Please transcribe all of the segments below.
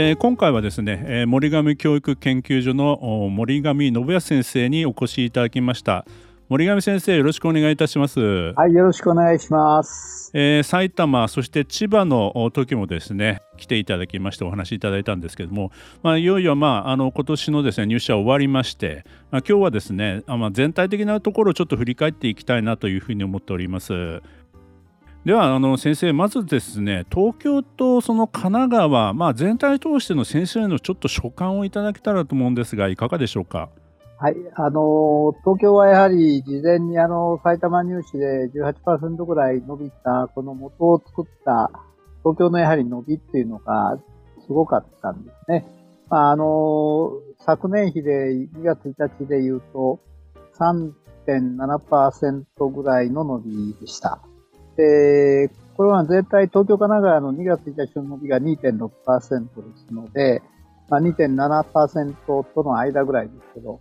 えー、今回はですね、えー、森上教育研究所の森上信康先生にお越しいただきました。森上先生よろしくお願いいたします。はいよろしくお願いします、えー、埼玉そして千葉の時もですね来ていただきましてお話しいただいたんですけども、まあ、いよいよ、まあ、あの今年のですね入社終わりまして、まあ、今日はですねあ、まあ、全体的なところをちょっと振り返っていきたいなというふうに思っておりますではあの先生まずですね東京とその神奈川、まあ、全体通しての先生のちょっと所感をいただけたらと思うんですがいかがでしょうか？はい、あの東京はやはり事前にあの埼玉入試で18%ぐらい伸びたこの元を作った東京のやはり伸びっていうのがすごかったんですね。まあ、あの昨年比で2月1日で言うと3.7%ぐらいの伸びでした。で、これは絶対東京、神奈川の2月1日の伸びが2.6%ですので、まあ、2.7%との間ぐらいですけど、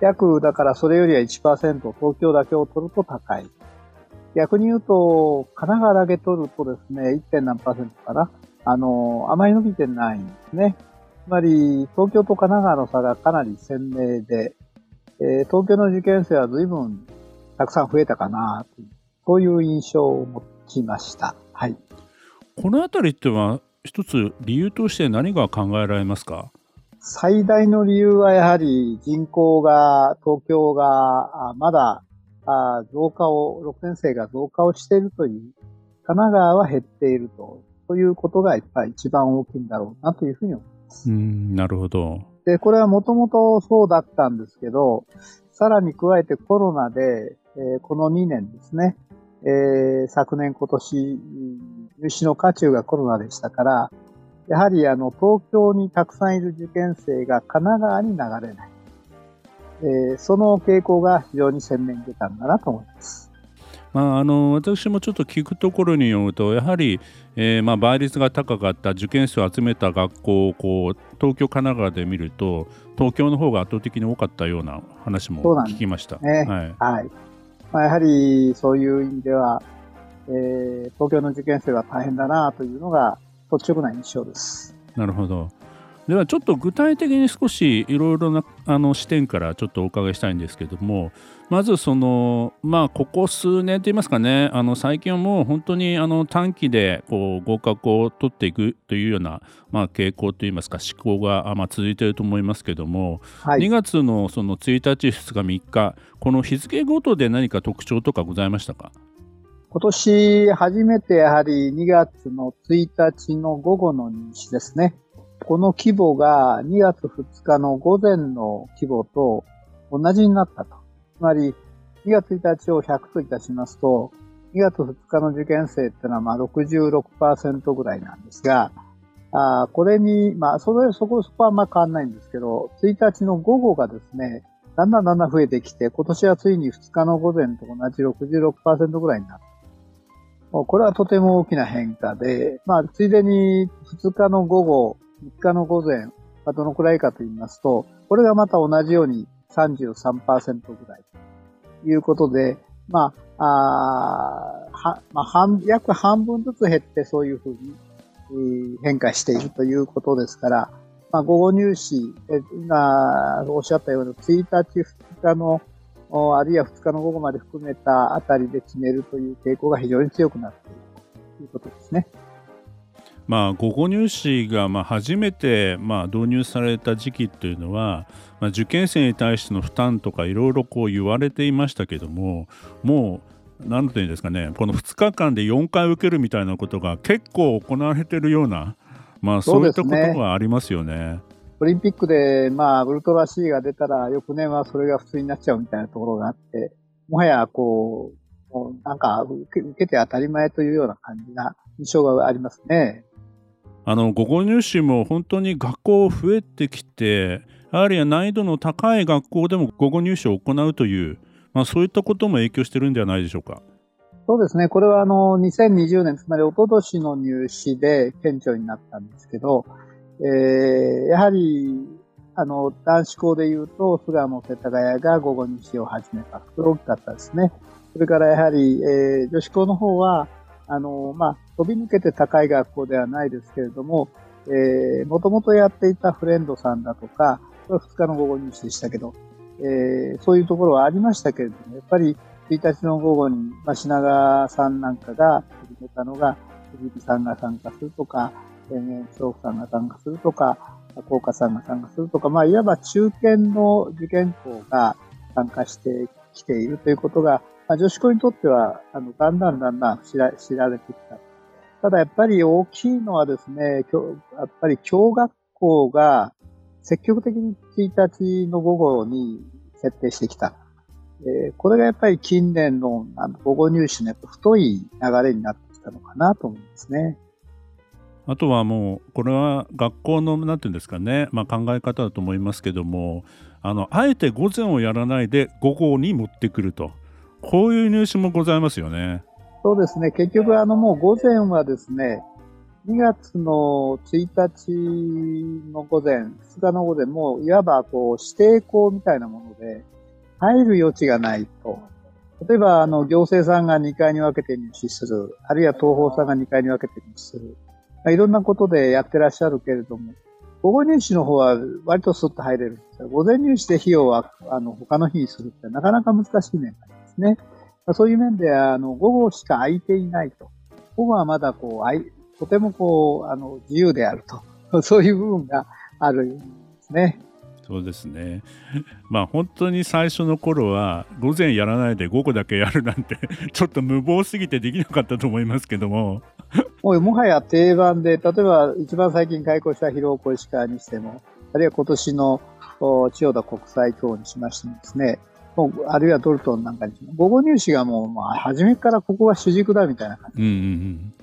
約、だからそれよりは1%、東京だけを取ると高い。逆に言うと、神奈川だけ取るとですね、1. 何かな。あの、あまり伸びてないんですね。つまり、東京と神奈川の差がかなり鮮明で、えー、東京の受験生は随分たくさん増えたかなというそういう印象を持ちました。はい。このあたりっては一つ理由として何が考えられますか？最大の理由はやはり人口が、東京がまだ増加を、6年生が増加をしているという、神奈川は減っていると、そういうことがやっぱり一番大きいんだろうなというふうに思います。うん、なるほど。で、これはもともとそうだったんですけど、さらに加えてコロナで、えー、この2年ですね、えー、昨年今年、入試の渦中がコロナでしたから、やはりあの、東京にたくさんいる受験生が神奈川に流れない。えー、その傾向が非常に鮮明に出たんだなと思います。まあ、あの私もちょっと聞くところによるとやはり、えー、まあ倍率が高かった受験生を集めた学校をこう東京、神奈川で見ると東京の方が圧倒的に多かったような話も聞きました。ね、はい、はいまあ、やはりそういう意味では、えー、東京の受験生は大変だなというのが率直な印象です。なるほど。ではちょっと具体的に少しいろいろなあの視点からちょっとお伺いしたいんですけどもまずそのまあここ数年といいますかねあの最近はもう本当にあの短期でこう合格を取っていくというようなまあ傾向といいますか思考がまあ続いていると思いますけども、はい、2月のその1日2日3日この日付ごとで何か特徴とかございましたか？今年初めてやはり2月の1日の午後の入試ですね。この規模が2月2日の午前の規模と同じになったと。つまり、2月1日を100といたしますと、2月2日の受験生ってのはまあ66%ぐらいなんですが、あこれに、まあ、それ、そこ、そこはまあ変わんないんですけど、1日の午後がですね、だんだんだんだん増えてきて、今年はついに2日の午前と同じ66%ぐらいになった。これはとても大きな変化で、まあ、ついでに2日の午後、3日の午前はどのくらいかと言いますと、これがまた同じように33%ぐらいということで、まあ、あはまあ、半約半分ずつ減ってそういうふうに、変化しているということですから、まあ、午後入試、今おっしゃったように1日、2日の、あるいは2日の午後まで含めたあたりで決めるという傾向が非常に強くなっているということですね。まあ、午後入試がまあ初めてまあ導入された時期というのは、まあ、受験生に対しての負担とかいろいろこう言われていましたけどももう何て言うんですかねこの2日間で4回受けるみたいなことが結構行われているような、まあ、そういったことがありますよね。オリンピックで、まあ、ウルトラ C が出たら、翌年はそれが普通になっちゃうみたいなところがあって、もはや、こう、なんか受けて当たり前というような感じな印象がありますね。あの午後入試も本当に学校増えてきてやはり難易度の高い学校でも午後入試を行うという、まあ、そういったことも影響してるんではないでしょうか？そうですね。これはあの2020年、つまり一昨年の入試で顕著になったんですけど、えー、やはりあの男子校でいうと巣鴨世田谷が午後入試を始めた。これ大きかったですね。それからやはり、えー、女子校の方はあの、まあ、飛び抜けて高い学校ではないですけれども、えー、もともとやっていたフレンドさんだとか、これは2日の午後入試でしたけど、えー、そういうところはありましたけれども、やっぱり1日の午後に、まあ、品川さんなんかが始めたのが、藤木さんが参加するとか、田園調布さんが参加するとか、福岡さんが参加するとか、まあ、いわば中堅の受験校が参加してきているということが、まあ、女子校にとっては、あの、だんだんだんだん知ら知られてきた。ただやっぱり大きいのはですね、やっぱり教学校が積極的に1日の午後に設定してきた。えー、これがやっぱり近年のあの午後入試の太い流れになってきたのかなと思いますね。あとはもうこれは学校の何て言うんですかね、まあ、考え方だと思いますけどもあのあえて午前をやらないで午後に持ってくるとこういう入試もございますよね。そうですね。結局、あの、もう午前はですね、2月の1日の午前、2日の午前、もういわばこう指定校みたいなもので、入る余地がないと。例えば、あの、行政さんが2回に分けて入試する、あるいは東方さんが2回に分けて入試する。まあ、いろんなことでやってらっしゃるけれども、午後入試の方は割とスッと入れるんですが、午前入試で費用は、あの、他の日にするってなかなか難しい面がありますね。そういう面で、あの、午後しか空いていないと。午後はまだこう、あいとてもこう、あの、自由であると。そういう部分があるんですね。そうですね。まあ本当に最初の頃は午前やらないで午後だけやるなんて ちょっと無謀すぎてできなかったと思いますけども。もうもはや定番で、例えば一番最近開校した広岡石川にしても、あるいは今年の千代田国際等にしましてもですね、もうあるいはドルトンなんかに、午後入試がもう、まあ、初めからここが主軸だみたいな感じ。うんうんうん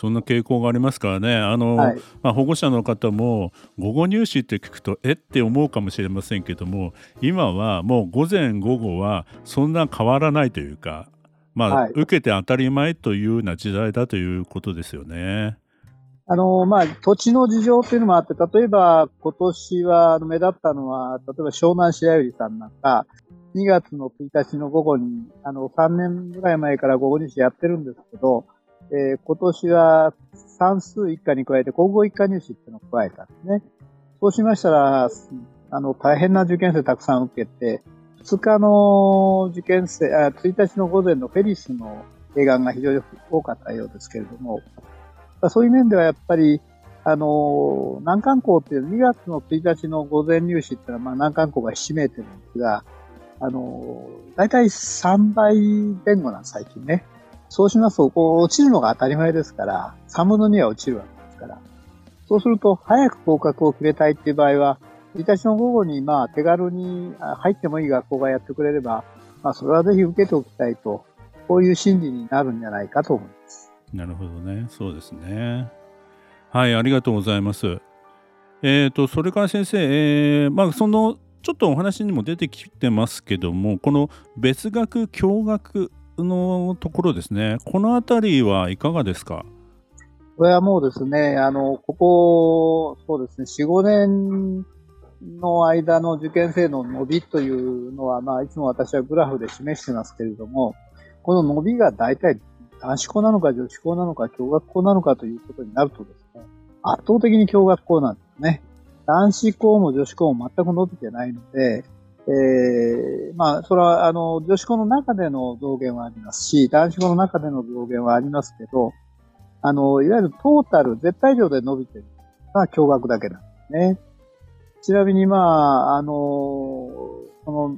そんな傾向がありますからね、あの、はい、まあ、保護者の方も午後入試って聞くとえって思うかもしれませんけども今はもう午前午後はそんな変わらないというか、まあ、はい、受けて当たり前というような時代だということですよね。あの、まあ、土地の事情っていうのもあって、例えば今年は目立ったのは、例えば湘南白百合さんなんか、2月の1日の午後に、あの、3年ぐらい前から午後入試やってるんですけど、えー、今年は算数一課に加えて、国語一課入試っていうのを加えたんですね。そうしましたら、あの、大変な受験生たくさん受けて、2日の受験生、あ1日の午前のフェリスの映画が非常に多かったようですけれども、そういう面ではやっぱり、あの、難関校っていう2月の1日の午前入試っていうのは、まあ難関校がひしめてるんですが、あの、大体3倍前後なん最近ね。そうしますと、こう、落ちるのが当たり前ですから、3分の2は落ちるわけですから。そうすると、早く合格を決めたいっていう場合は、1日の午後に、まあ、手軽に入ってもいい学校がやってくれれば、まあ、それはぜひ受けておきたいと、こういう心理になるんじゃないかと思います。なるほどね。そうですね。はい、ありがとうございます。えっ、ー、と、それから先生、えー、まあ、その、ちょっとお話にも出てきてますけども、この別学、共学のところですね、このあたりはいかがですか？これはもうですね、あの、ここ、そうですね、4、5年の間の受験生の伸びというのは、まあ、いつも私はグラフで示してますけれども、この伸びが大体男子校なのか女子校なのか共学校なのかということになるとですね、圧倒的に共学校なんですね。男子校も女子校も全く伸びてないので、えー、まあ、それは、あの、女子校の中での増減はありますし、男子校の中での増減はありますけど、あの、いわゆるトータル、絶対量で伸びてるのは驚愕だけなんですね。ちなみに、まあ、あの、その、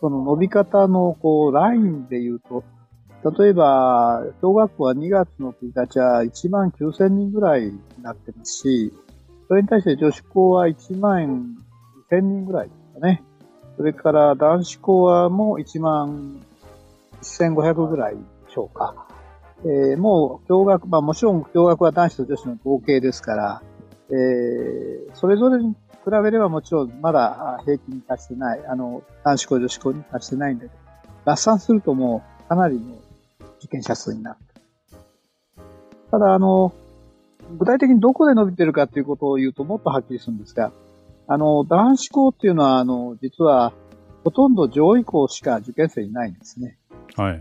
その伸び方の、こう、ラインで言うと、例えば、小学校は2月の1日は1万9000人ぐらいになってますし、それに対して女子校は1万2000人ぐらいですかね。それから男子校はもう1万1500ぐらいでしょうか。えー、もう、共学、まあもちろん共学は男子と女子の合計ですから、えー、それぞれに比べればもちろんまだ平均に達してない、あの、男子校、女子校に達してないんだけど、合算するともうかなりの受験者数になる。ただ、あの、具体的にどこで伸びてるかということを言うともっとはっきりするんですが、あの、男子校っていうのは、あの、実は、ほとんど上位校しか受験生いないんですね。はい。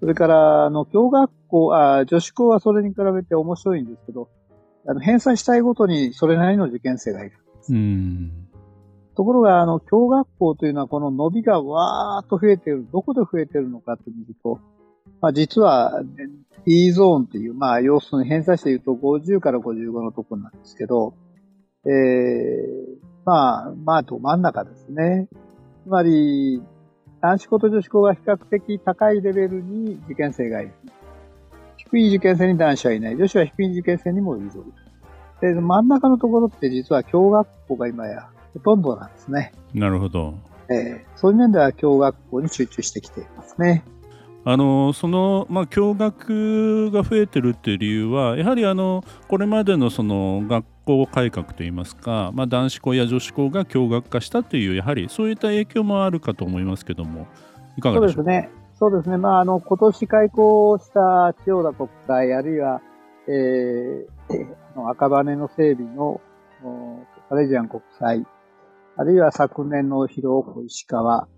それから、あの、共学校、あ女子校はそれに比べて面白いんですけど、あの、返済したいごとにそれなりの受験生がいる。うん。ところが、あの、共学校というのはこの伸びがわーっと増えている。どこで増えているのかって見ると、まあ実は、E ゾーンっていう、まあ要するに偏差値で言うと50から55のところなんですけど、えー、まあ、まあど真ん中ですね。つまり、男子校と女子校が比較的高いレベルに受験生がいる。低い受験生に男子はいない。女子は低い受験生にもいる。で、真ん中のところって実は共学校が今やほとんどなんですね。なるほど。えー、そういう面では共学校に集中してきていますね。あのその、まあ、共学が増えてるっていう理由はやはりあのこれまでのその学校改革といいますか、まあ、男子校や女子校が共学化したというやはりそういった影響もあるかと思いますけどもいかがでしょうか？そうですね。そうですね、まあ、あの今年開校した千代田国際あるいは、えー、赤羽の整備のカレジアン国際あるいは昨年の広尾石川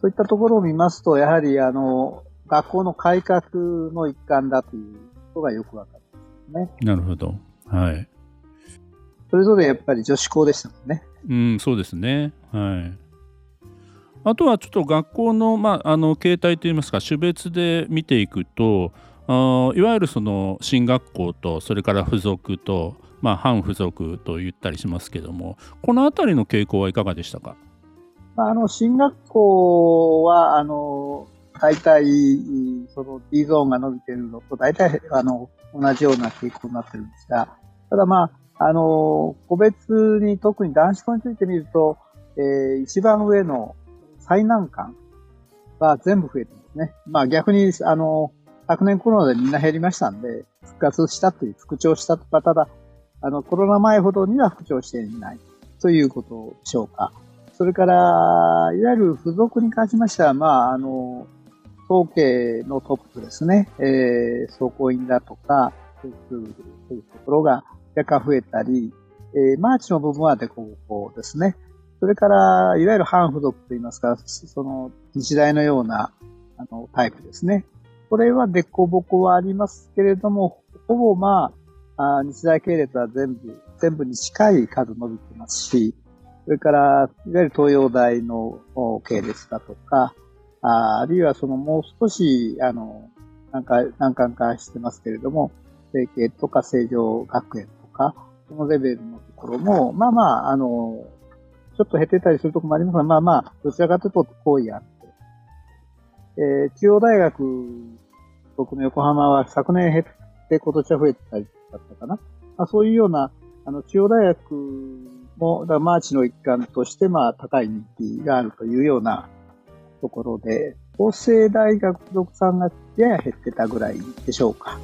そういったところを見ますと、やはりあの、学校の改革の一環だということがよくわかるんですね。なるほど。はい。それぞれやっぱり女子校でしたもんね。うん、そうですね。はい。あとはちょっと学校の,、まあ、あの形態といいますか種別で見ていくとあいわゆるその進学校とそれから付属と、まあ、反付属と言ったりしますけどもこの辺りの傾向はいかがでしたか？あの進学校はあの大体、その D ゾーンが伸びてるのと大体、あの、同じような傾向になってるんですが、ただまあ、あの、個別に特に男子校についてみると、えー、一番上の最難関が全部増えてますね。まあ逆に、あの、昨年コロナでみんな減りましたんで、復活したという、復調したとか、ただ、あの、コロナ前ほどには復調していないということでしょうか。それから、いわゆる付属に関しましては、まあ、あの、統計のトップですね、えー、走行員だとか、そういうところが若干増えたり、えー、マーチの部分はデコボコですね。それから、いわゆる反付属といいますか、その日大のようなあのタイプですね。これはデコボコはありますけれども、ほぼまあ、あ日大系列は全部、全部に近い数伸びてますし、それから、いわゆる東洋大の系列だとか、ああるいはそのもう少し、あの、なんか、何巻かしてますけれども、成形とか成城学園とか、そのレベルのところも、まあまあ、あの、ちょっと減ってたりするとこもありますが、まあまあ、どちらかというと好意あって。えー、中央大学、僕の横浜は昨年減って今年は増えてたりだったかな。まあ、そういうような、あの、中央大学も、だマーチの一環として、まあ、高い人気があるというようなところで、法政大学附属さんがやや減ってたぐらいでしょうか。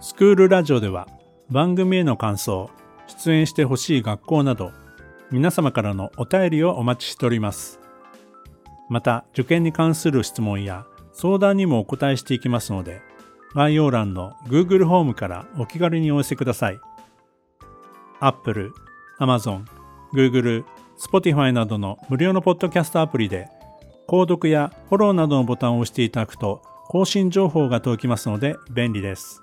スクールラジオでは番組への感想出演してほしい学校など皆様からのお便りをお待ちしております。また受験に関する質問や相談にもお答えしていきますので概要欄の Google ホームからお気軽にお寄せください。Apple、Amazon、Google、Spotify などの無料のポッドキャストアプリで購読やフォローなどのボタンを押していただくと更新情報が届きますので便利です。